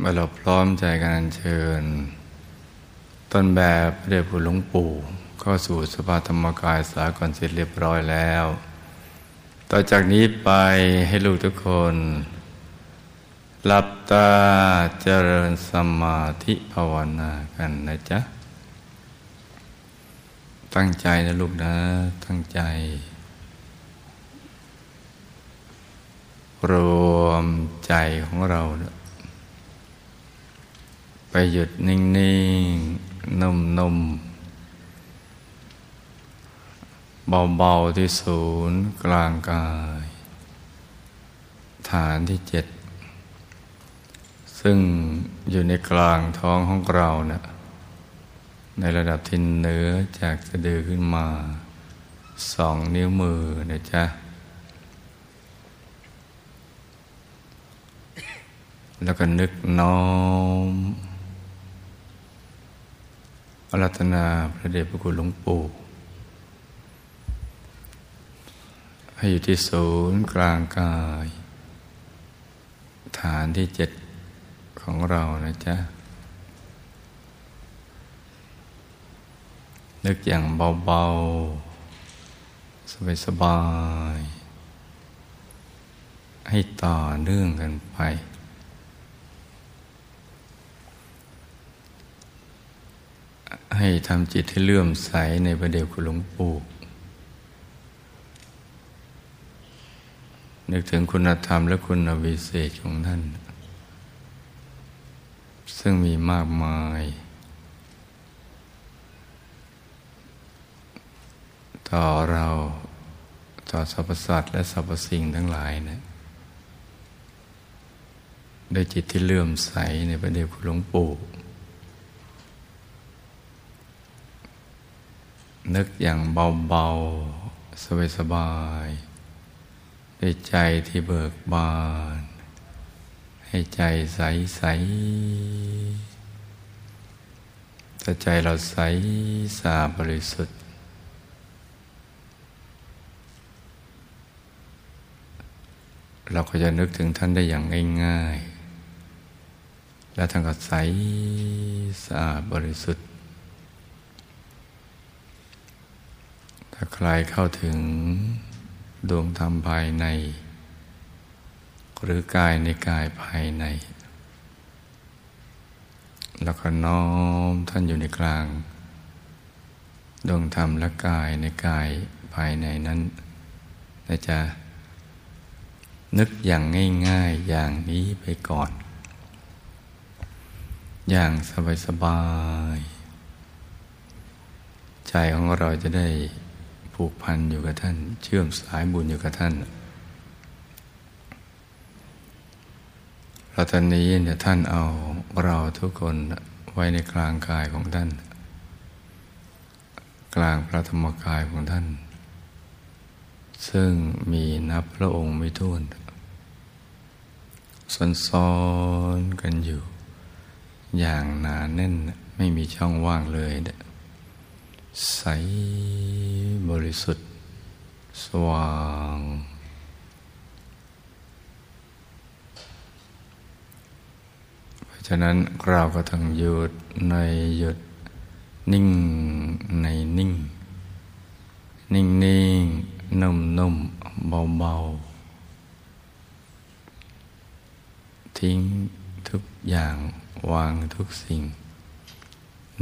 เมื่อเราพร้อมใจกันเชิญ ต้นแบบพระเดชคุหลวงปู่เข้าสู่สภาธรรมกายสากลเสร็จเรียบร้อยแล้ว ต่อจากนี้ไปให้ลูกทุกคนหลับตาเจริญสมาธิภาวนากันนะจ๊ะ ตั้งใจนะลูกนะ ตั้งใจ รวมใจของเรานะ ไปหยุดนิ่งๆ นุ่มๆ เบาๆ ที่ศูนย์กลางกาย ฐานที่เจ็ด ซึ่งอยู่ในกลางท้องของเราเนะ่ะในระดับที่เนื้อจากสะดือขึ้นมาสองนิ้วมือนะจ๊ะ แล้วก็นึกน้อม อารัตนาพระเดชพระคุณหลวงปู่ ให้อยู่ที่ศูนย์กลางกาย ฐานที่เจ็ดของเรานะจ๊ะ นึกอย่างเบา ๆ สบาย ๆ ให้ต่อเนื่องกันไป ให้ทำจิตให้เลื่อมใสในประเดวคุณหลวงปู่นึกถึงคุณธรรมและคุณวิเศษของท่าน ซึ่งมีมากมาย ต่อเราต่อสรรพสัตว์และสรรพสิ่งทั้งหลายนะด้วยจิตที่เลื่อมใสในประเดวคุณหลวงปู่ นึกอย่างเบาๆ สบายๆด้วยใจที่เบิกบาน ให้ใจใสๆถ้าใจเราใสสะอาดบริสุทธิ์ เราก็จะนึกถึงท่านได้อย่างง่าย ๆ และท่านก็ใสสะอาดบริสุทธิ์ ถ้า ใครเข้าถึงดวงธรรมภายใน หรือกายในกายภายใน แล้วก็น้อมท่านอยู่ในกลาง ดวงธรรมและกายในกายภายในนั้นนะจ๊ะนึกอย่างง่ายๆอย่างนี้ไปก่อน อย่างสบายๆใจของเราจะได้ ผูกพันอยู่กับท่าน เชื่อมสายบุญอยู่กับท่านเราตอนนี้เนี่ยท่านเอาเราทุกคนไว้ในกลางกายของท่าน กลางพระธรรมกายของท่าน ซึ่งมีนับพระองค์ไม่ท้วนซ้อนๆกันอยู่ อย่างหนาแน่นไม่มีช่องว่างเลย ใสบริสุทธิ์ สว่าง เพราะฉะนั้นเราก็ต้องหยุดในหยุดนิ่งในนิ่ง นิ่งนิ่งนุ่มนุ่มเบาเบาทิ้งทุกอย่างวางทุกสิ่ง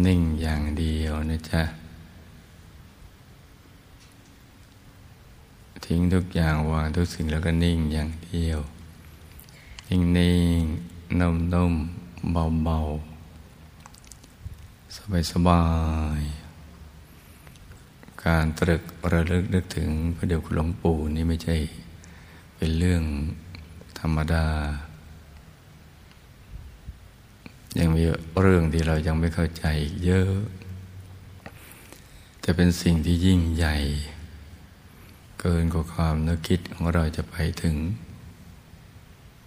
นิ่งอย่างเดียวนะจ๊ะ ทิ้งทุกอย่างวางทุกสิ่งแล้วก็นิ่งอย่างเดียวนิ่งนิ่งนุ่มนุ่มเบาเบาสบายสบาย การตรึกระลึกนึกถึงพระเดชคุณหลวงปู่นี่ไม่ใช่ เป็นเรื่องธรรมดา ยังมีเรื่องที่เรายังไม่เข้าใจอีกเยอะ แต่เป็นสิ่งที่ยิ่งใหญ่ เกินกว่าความนึกคิดของเราจะไปถึง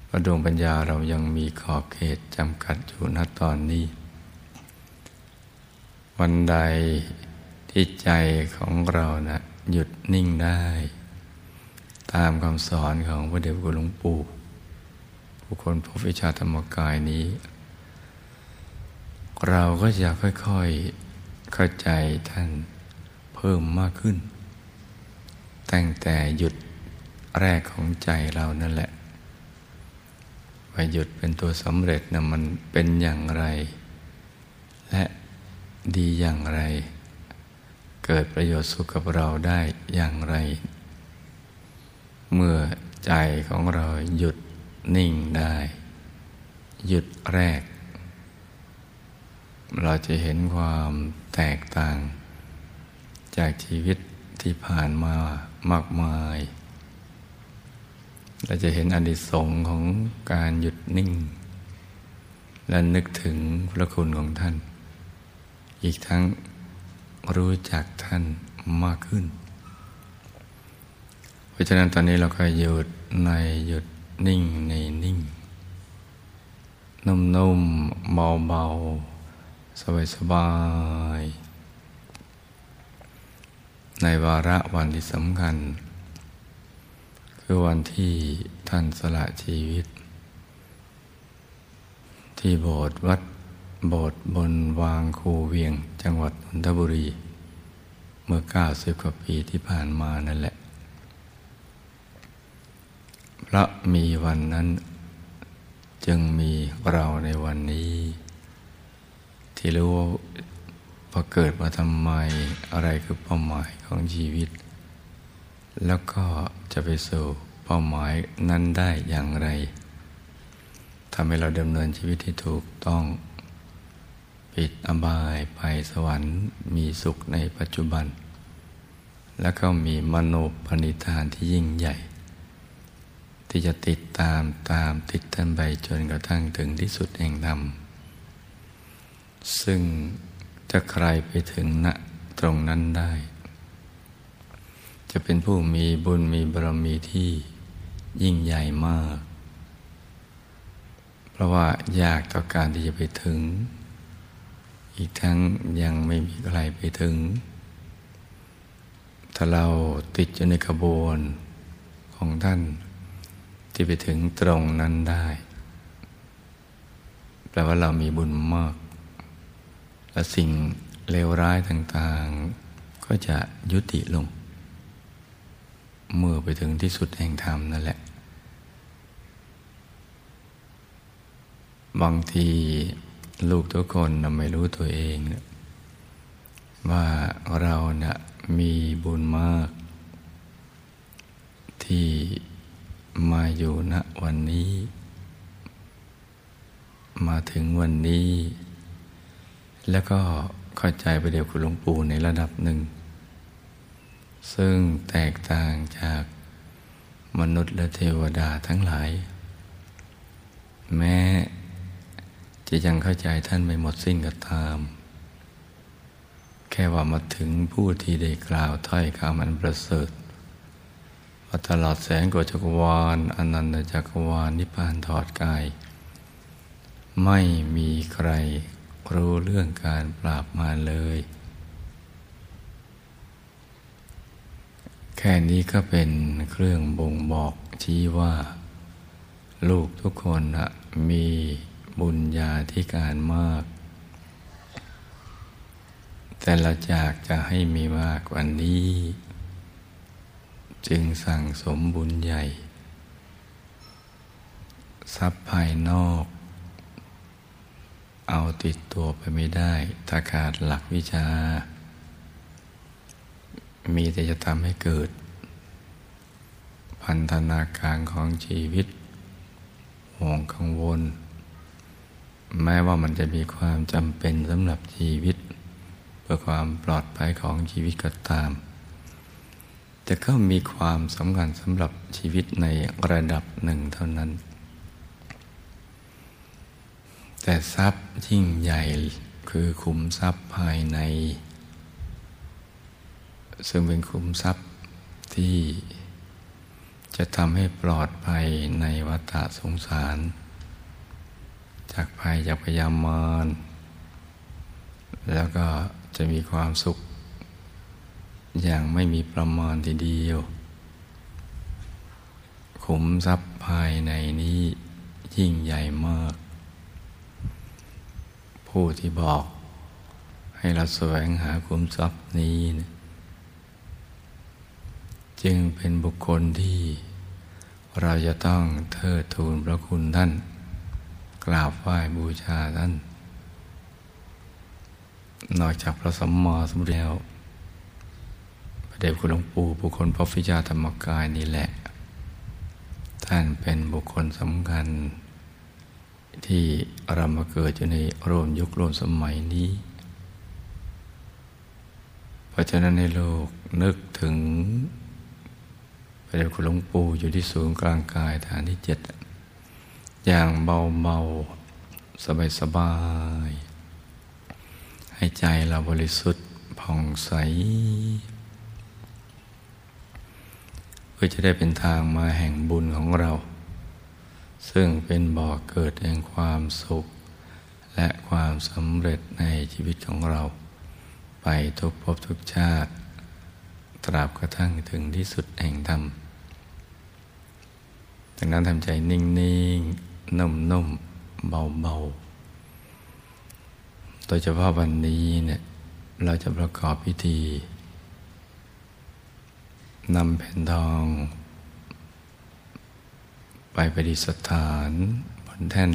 พระดวงปัญญาเรายังมีขอบเขตจำกัดอยู่ณตอนนี้ วันใดที่ใจของเรานะหยุดนิ่งได้ ตามคำสอนของพระเดชพระคุณหลวงปู่ผู้คนพบวิชาธรรมกายนี้ เราก็จะค่อยๆเข้าใจท่านเพิ่มมากขึ้น ตั้งแต่หยุดแรกของใจเรานั่นแหละว่าหยุดเป็นตัวสำเร็จนะมันเป็นอย่างไร และดีอย่างไร เกิดประโยชน์สุขกับเราได้อย่างไร เมื่อใจของเราหยุดนิ่งได้ หยุดแรก เราจะเห็นความแตกต่าง จากชีวิต ที่ผ่านมามากมาย เราจะเห็นอนิสงส์ของการหยุดนิ่ง และนึกถึงพระคุณของท่าน อีกทั้งรู้จักท่านมากขึ้น เพราะฉะนั้นตอนนี้เราก็หยุดในหยุดนิ่งในนิ่ง นุ่มๆเบาๆ สบายๆ ในวาระวันที่สำคัญ คือวันที่ท่านสละชีวิต ที่โบสถ์วัดโบสถ์บนวางคูเวียงจังหวัดนนทบุรี เมื่อเก้าสิบกว่าปีที่ผ่านมานั่นแหละ พระมีวันนั้นจึงมีเราในวันนี้ ที่รู้ ว่าเกิดมาทำไมอะไรคือเป้าหมายของชีวิต แล้วก็จะไปสู่เป้าหมายนั้นได้อย่างไรทำให้เราดำเนินชีวิตที่ถูกต้อง ปิดอบายไปสวรรค์ มีสุขในปัจจุบัน แล้วก็มีมโนปณิธานที่ยิ่งใหญ่ ที่จะติดตามตามติดท่านไปจนกระทั่งถึงที่สุดแห่งธรรมซึ่ง จะใครไปถึงณตรงนั้นได้ จะเป็นผู้มีบุญมีบารมีที่ยิ่งใหญ่มาก เพราะว่ายากต่อการที่จะไปถึง อีกทั้งยังไม่มีใครไปถึง ถ้าเราติดอยู่ในขบวนของท่านที่ไปถึงตรงนั้นได้ แปลว่าเรามีบุญมาก และสิ่งเลวร้ายต่างๆ ก็จะยุติลง เมื่อไปถึงที่สุดแห่งธรรมนั่นแหละ บางทีลูกทุกคนไม่รู้ตัวเองว่าเราเนะ่ยมีบุญมาก ที่มาอยู่ณวันนี้ มาถึงวันนี้ แล้วก็เข้าใจไปเดียวคุณหลวงปู่ในระดับหนึ่ง ซึ่งแตกต่างจากมนุษย์และเทวดาทั้งหลาย แม้จะยังเข้าใจท่านไม่หมดสิ้นก็ตาม แค่ว่ามาถึงผู้ที่ได้กล่าวถ้อยคำอันประเสริฐว่าตลอดแสงกว่าจักรวาลอนันตจักรวาลนิพพานถอดกาย ไม่มีใคร รู้เรื่องการปราบมาเลย แค่นี้ก็เป็นเครื่องบ่งบอกชี้ว่า ลูกทุกคนมีบุญญาธิการมาก แต่เราจากจะให้มีมากกว่านี้ จึงสั่งสมบุญใหญ่ ทรัพย์ภายนอก เอาติดตัวไปไม่ได้ถ้าขาดหลักวิชา มีแต่จะทำให้เกิด พันธนาการของชีวิตห่วงกังวล แม้ว่ามันจะมีความจำเป็นสำหรับชีวิต เพื่อความปลอดภัยของชีวิตก็ตาม แต่ก็มีความสำคัญสำหรับชีวิตในระดับหนึ่งเท่านั้น แต่ทรัพย์ยิ่งใหญ่คือคุมทรัพย์ภายใน ซึ่งเป็นคุมทรัพย์ที่จะทำให้ปลอดภัยในวัฏสงสาร จากภัยจากพยามารแล้วก็จะมีความสุข อย่างไม่มีประมาณทีเดียว ขุมทรัพย์ภายในนี้ยิ่งใหญ่มาก ผู้ที่บอก ให้เราแสวงหาคุมทรัพย์นี้นะจึงเป็นบุคคลที่เราจะต้องเทิดทูนพระคุณท่าน กราบไหว้บูชาท่าน นอกจากพระสัมมาสัมพุทธเจ้าพระเดชคุณหลวงปู่บุคคลพระฟิจาธรรมกายนี่แหละ ท่านเป็นบุคคลสำคัญ ที่เรามาเกิดอยู่ในรวมยุครวมสมัยนี้ เพราะฉะนั้นในโลกนึกถึงพระเดชคุณหลวงปู่อยู่ที่ศูนย์กลางกายฐานที่เจ็ด อย่างเบาเบาสบายสบาย ให้ใจเราบริสุทธิ์ผ่องใส เพื่อจะได้เป็นทางมาแห่งบุญของเรา ซึ่งเป็นบ่อเกิดแห่งความสุข และความสำเร็จในชีวิตของเรา ไปทุกภพทุกชาติ ตราบกระทั่งถึงที่สุดแห่งธรรมดังนั้นทำใจนิ่งๆ นุ่มๆ เบาๆ โดยเฉพาะวันนี้เนี่ยเราจะประกอบพิธีนำแผ่นทอง ไปประดิษฐานบนแท่น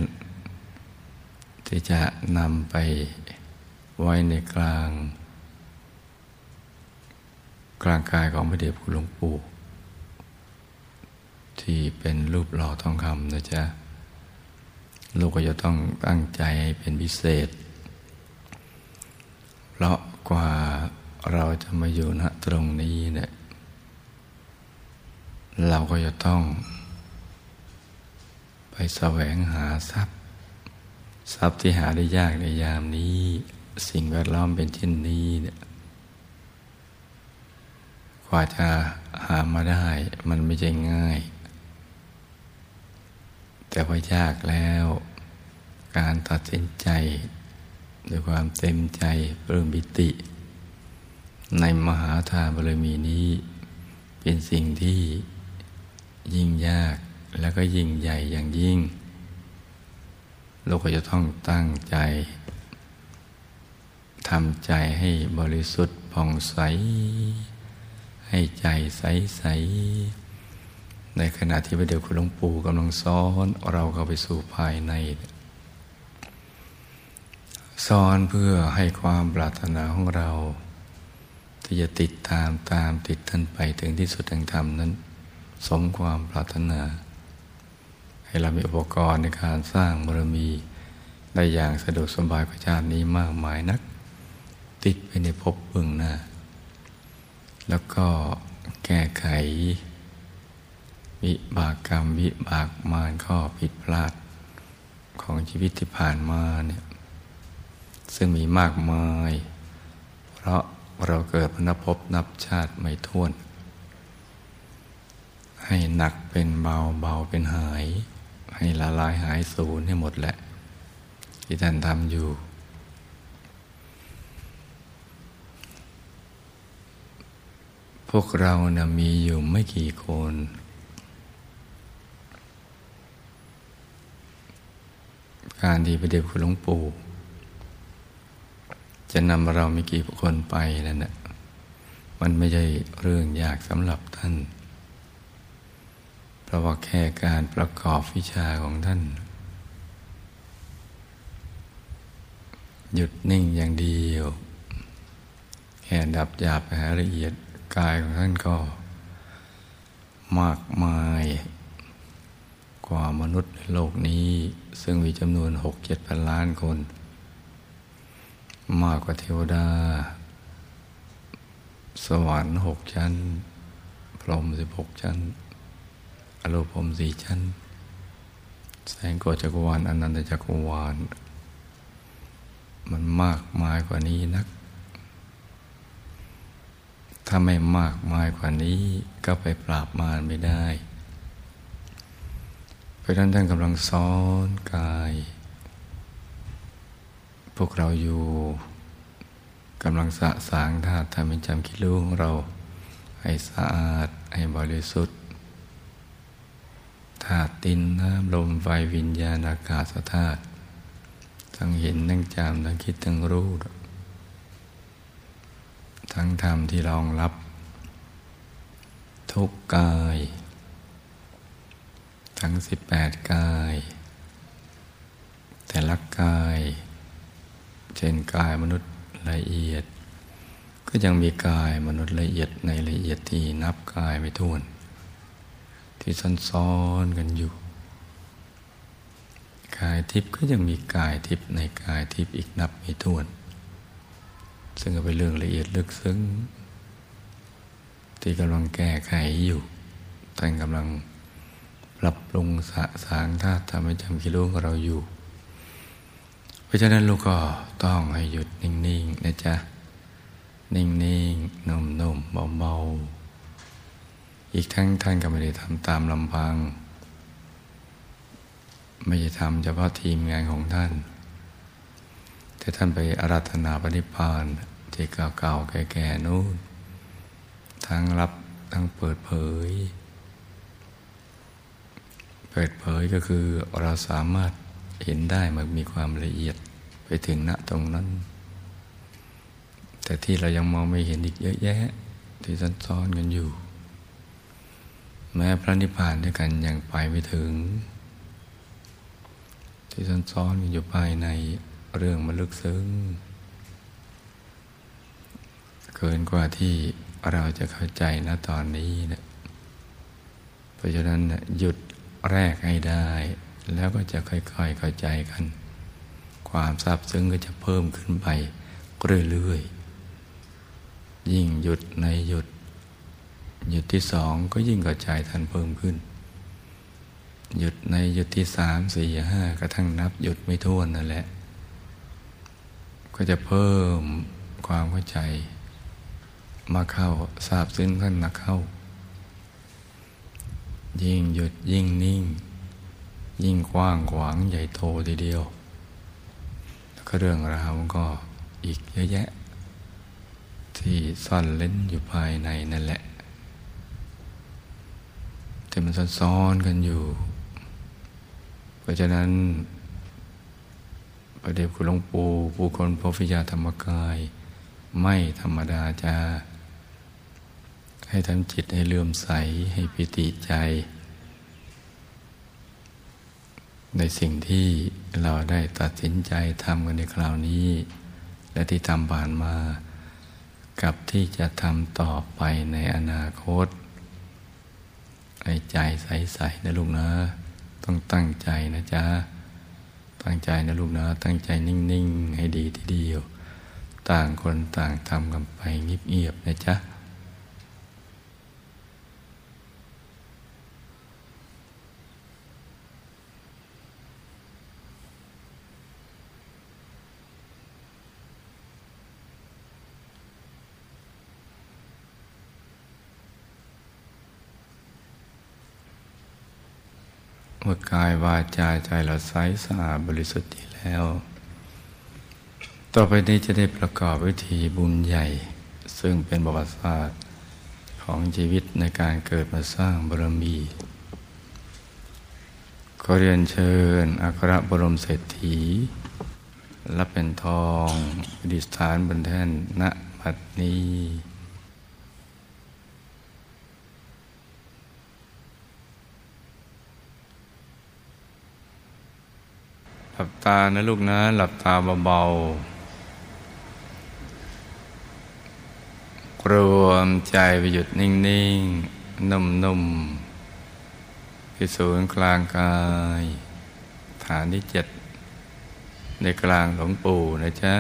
ที่จะนำไปไว้ในกลาง กลางกายของพระเดชคุณหลวงปู่ที่เป็นรูปหล่อทองคำนะจ๊ะลูกก็จะต้องตั้งใจให้เป็นพิเศษ เพราะกว่าเราจะมาอยู่ณตรงนี้เนี่ยเราก็จะต้อง ไปแสวงหาทรัพย์ ทรัพย์ที่หาได้ยากในยามนี้ สิ่งแวดล้อมเป็นเช่นนี้เนี่ยว่าจะหามาได้มันไม่ใช่ง่าย แต่ว่ายากแล้ว การตัดสินใจด้วยความเต็มใจปลื้มบิติ ในมหาทานบารมีนี้ เป็นสิ่งที่ยิ่งยาก แล้วก็ยิ่งใหญ่อย่างยิ่ง เราก็จะต้องตั้งใจทำใจให้บริสุทธิ์ผ่องใส ให้ใจใสๆในขณะที่พระเดชคุณหลวงปู่กำลังซ้อนเราเข้าไปสู่ภายในซ้อนเพื่อให้ความปรารถนาของเรา ที่จะติดตามตามติดท่านไปถึงที่สุดแห่งธรรมนั้น สมความปรารถนา ให้เรามีอุปกรณ์ในการสร้างบารมีได้อย่างสะดวกสบายประชาตินี้มากมายนัก ติดไปในภพเบื้องหน้า แล้วก็แก้ไข วิบากกรรมวิบากมารข้อผิดพลาด ของชีวิตที่ผ่านมาเนี่ยซึ่งมีมากมาย เพราะเราเกิดนับพบนับชาติไม่ท้วน ให้หนักเป็นเบาเบาเป็นหาย ให้ละลายหายสูญให้หมดแหละ ที่ท่านทำอยู่ พวกเรานะมีอยู่ไม่กี่คน การที่พระเดชคุณหลวงปู่จะนำเรามีกี่คนไปนั่นนะมันไม่ใช่เรื่องยากสำหรับท่าน เพราะว่าแค่การประกอบวิชาของท่าน หยุดนิ่งอย่างเดียว แค่ดับหยาบไปหาละเอียดกายของท่านก็ มากมายกว่ามนุษย์ในโลกนี้ ซึ่งมีจำนวนหกเจ็ดพันล้านคน มากกว่าเทวดา สวรรค์หกชั้น พรหมสิบหกชั้น อรูปพรมสี่ชั้น แสงโกจักรวาลอนันตจักรวาล มันมากมายกว่านี้นัก ถ้าไม่มากมายกว่านี้ก็ไปปราบมารไม่ได้ เพราะนั้นท่านกำลังซ้อนกาย พวกเราอยู่กำลังสะสางธาตุทำเป็นจำคิดรู้ของเรา ให้สะอาดให้บริสุทธิ์ ธาตุดินน้ำลมไฟวิญญาณอากาศธาตุทั้งเห็นทั้งจำทั้งคิดทั้งรู้ ทั้งธรรมที่รองรับ ทุกกาย ทั้งสิบแปดกาย แต่ละกาย เช่นกายมนุษย์ละเอียด ก็ยังมีกายมนุษย์ละเอียดในละเอียดที่นับกายไม่ท้วน ที่ซ้อนๆกันอยู่ กายทิพย์ก็ยังมีกายทิพย์ในกายทิพย์อีกนับไม่ถ้วน ซึ่งเป็นเรื่องละเอียดลึกซึ้ง ที่กำลังแก้ไขอยู่ท่านกำลังปรับปรุงสะสางธาตุทำให้จำกิโลของเราอยู่ เพราะฉะนั้นลูกก็ต้องให้หยุดนิ่ง ๆ นะจ๊ะ นิ่ง ๆนุ่มๆเบาๆ อีกทั้งท่านก็ไม่ได้ทำตามลำพัง ไม่ใช่ทำเฉพาะทีมงานของท่าน แต่ท่านไปอาราธนาปณิพานที่เก่าๆแก่ๆนู้นทั้งรับทั้งเปิดเผย เปิดเผยก็คือเราสามารถเห็นได้มันมีความละเอียดไปถึงณตรงนั้น แต่ที่เรายังมองไม่เห็นอีกเยอะแยะ ที่ซ้อนกันอยู่ แม้พระนิพพานด้วยกันยังไปไม่ถึง ที่ซ่อนซ้อนอยู่ภายในเรื่องมันลึกซึ้ง เกินกว่าที่เราจะเข้าใจนะตอนนี้นะเพราะฉะนั้นหยุดแรกให้ได้ แล้วก็จะค่อยๆเข้าใจกัน ความทราบซึ้งก็จะเพิ่มขึ้นไปเรื่อยๆยิ่งหยุดในหยุด หยุดที่สองก็ยิ่งเข้าใจท่านเพิ่มขึ้น หยุดในหยุดที่สามสี่ห้ากระทั่งนับหยุดไม่ท้วนนั่นแหละ ก็จะเพิ่มความเข้าใจ มาเข้าทราบซึ้งท่านมาเข้า ยิ่งหยุดยิ่งนิ่ง ยิ่งกว้างขวางใหญ่โตทีเดียว แล้วก็เรื่องราวก็อีกเยอะแยะ ที่ซ่อนเล่นอยู่ภายในนั่นแหละ แต่มันซ้อนกันอยู่ เพราะฉะนั้น ประเดี๋ยวคุณหลวงปู่ผู้คนพฟิยาธรรมกาย ไม่ธรรมดาจะให้ทำจิตให้เลื่อมใสให้ปิติใจ ในสิ่งที่เราได้ตัดสินใจทำกันในคราวนี้ และที่ทำผ่านมา กับที่จะทำต่อไปในอนาคต ให้ใจใสๆนะลูกนะ ต้องตั้งใจนะจ๊ะ ตั้งใจนะลูกนะ ตั้งใจนิ่ง ๆ ให้ดีทีเดียว ต่างคนต่างทำกันไปเงียบๆนะจ๊ะายวาจาใจเราใสสะอาดบริสุทธิ์ดีแล้ว ต่อไปนี้จะได้ประกอบวิธีบุญใหญ่ ซึ่งเป็นประวัติศาสตร์ของชีวิตในการเกิดมาสร้างบารมีขอเรียนเชิญอัครบรมเศรษฐีและเป็นทองดิสถานบนแท่นณบัดนี้ หลับตานะลูกนะ หลับตาเบาๆ รวมใจไปหยุดนิ่งๆ นุ่มๆ ที่ศูนย์กลางกาย ฐานที่เจ็ด ในกลางหลวงปู่นะจ๊ะ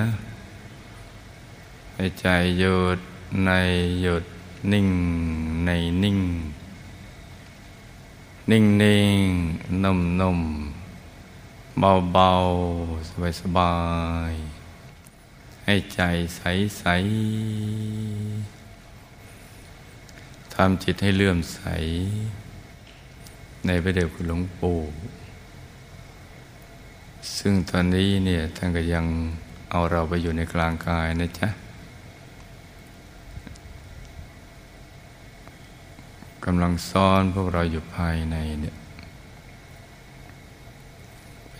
ให้ใจหยุดในหยุดนิ่งในนิ่ง นิ่งนิ่งนุ่มนุ่ม เบาๆ สบายๆ ให้ใจใสๆทำจิตให้เลื่อมใส ในพระเดชคุณหลวงปู่ซึ่งตอนนี้เนี่ยท่านก็ยังเอาเราไปอยู่ในกลางกายนะจ๊ะกำลังซ้อนพวกเราอยู่ภายในเนี่ย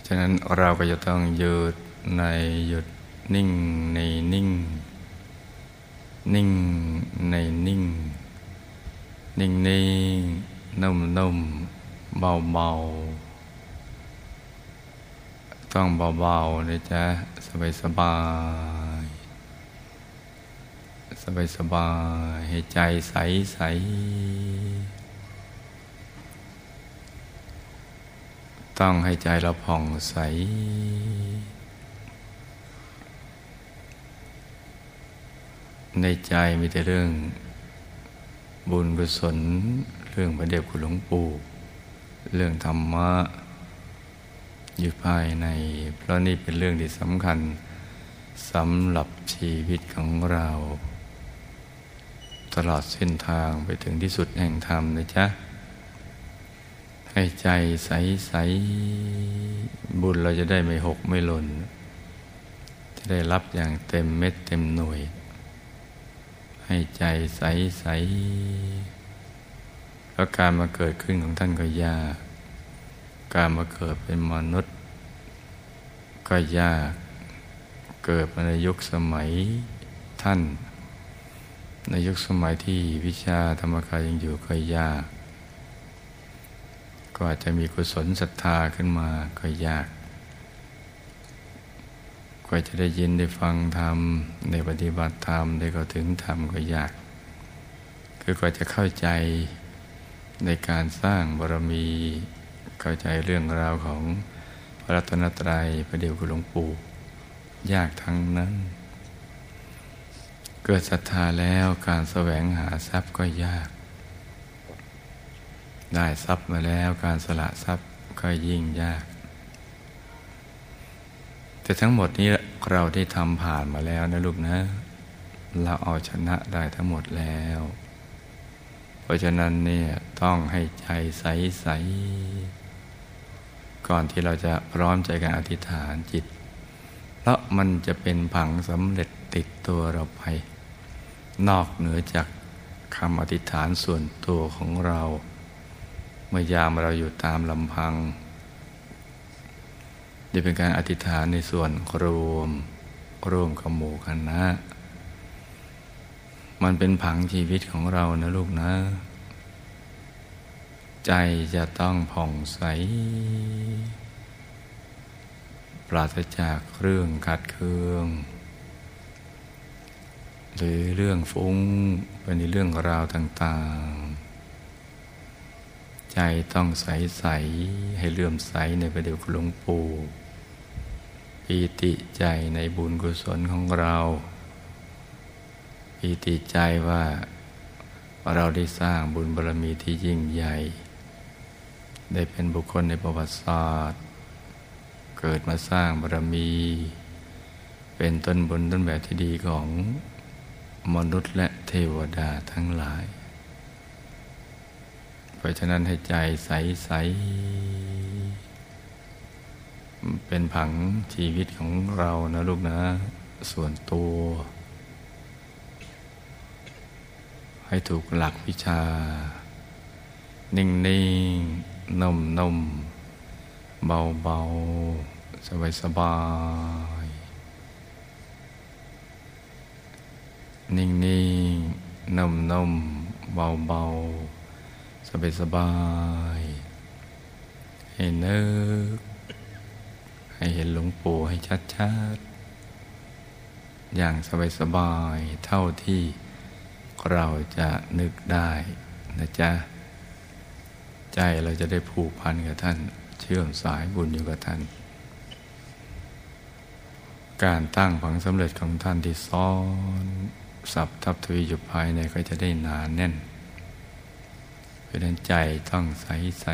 ฉะนั้นเราก็จะต้องหยืดในหยุดนิ่งในนิ่ง นิ่งในนิ่ง นิ่งนิ่งนุ่มนุ่มเบาเบาต้องเบาๆนะจ๊ะสบายสบายสบายสบายให้ใจใสใส ต้องให้ใจเราผ่องใส ในใจมีแต่เรื่อง บุญกุศล เรื่องพระเดชคุณหลวงปู่ เรื่องธรรมะ อยู่ภายใน เพราะนี่เป็นเรื่องที่สำคัญสำหรับชีวิตของเรา ตลอดเส้นทางไปถึงที่สุดแห่งธรรมนะจ๊ะ ให้ใจใสใสบุญเราจะได้ไม่หกไม่หล่น จะได้รับอย่างเต็มเม็ดเต็มหน่วย ให้ใจใสใสเพราะการมาเกิดขึ้นของท่านก็ยาก การมาเกิดเป็นมนุษย์ ก็ยาก เกิดในยุคสมัยท่าน ในยุคสมัยที่วิชาธรรมกายยังอยู่ก็ยาก ก็อาจจะมีกุศลศรัทธาขึ้นมาก็ยากกว่าจะได้ยินได้ฟังธรรมได้ปฏิบัติธรรมได้เข้าถึงธรรมก็ยาก คือกว่าจะเข้าใจในการสร้างบารมี เข้าใจเรื่องราวของพระรัตนตรัยพระเดชคุณหลวงปู่ ยากทั้งนั้น เกิดศรัทธาแล้วการแสวงหาทรัพย์ก็ยาก ได้ทรัพย์มาแล้วการสละทรัพย์ก็ยิ่งยาก แต่ทั้งหมดนี้เราได้ทำผ่านมาแล้วนะลูกนะ เราเอาชนะได้ทั้งหมดแล้ว เพราะฉะนั้นเนี่ยต้องให้ใจใสๆก่อนที่เราจะพร้อมใจกันอธิษฐานจิต เพราะมันจะเป็นผังสำเร็จติดตัวเราไป นอกเหนือจากคำอธิษฐานส่วนตัวของเรา มื่อยามเราอยู่ตามลำพังจะเป็นการอธิษฐานในส่วนรวมร่วมกับหมู่คณะ มันเป็นผังชีวิตของเรานะลูกนะ ใจจะต้องผ่องใส ปราศจากเรื่องขัดเคือง หรือเรื่องฟุ้งเป็นเรื่องราวต่าง ใจต้องใสใสให้เลื่อมใสในประเดี๋ยวหลวงปู่ปีติใจในบุญกุศลของเราปีติใจว่าเราได้สร้างบุญบารมีที่ยิ่งใหญ่ ได้เป็นบุคคลในประวัติศาสตร์ เกิดมาสร้างบารมี เป็นต้นบุญต้นแบบที่ดีของมนุษย์และเทวดาทั้งหลาย ราะฉะนั้นให้ใจใสใสเป็นผังชีวิตของเรานะลูกนะ ส่วนตัว ให้ถูกหลักวิชา นิ่งนุ่มนุ่มเบาเบาสบายสบาย นิ่งนิ่งนุ่มนุ่มเบาเบา บายสบาย ให้นึก ให้เห็นหลวงปู่ให้ชัดชัดอย่างสบายสบายเท่าที่เราจะนึกได้นะจ๊ะ ใจเราจะได้ผูกพันกับท่าน เชื่อมสายบุญอยู่กับท่าน การตั้งผังสำเร็จของท่านที่ซ้อน สับทับทวีอยู่ภายในก็จะได้หนานแน่น ราะนั้นใจต้องใสใส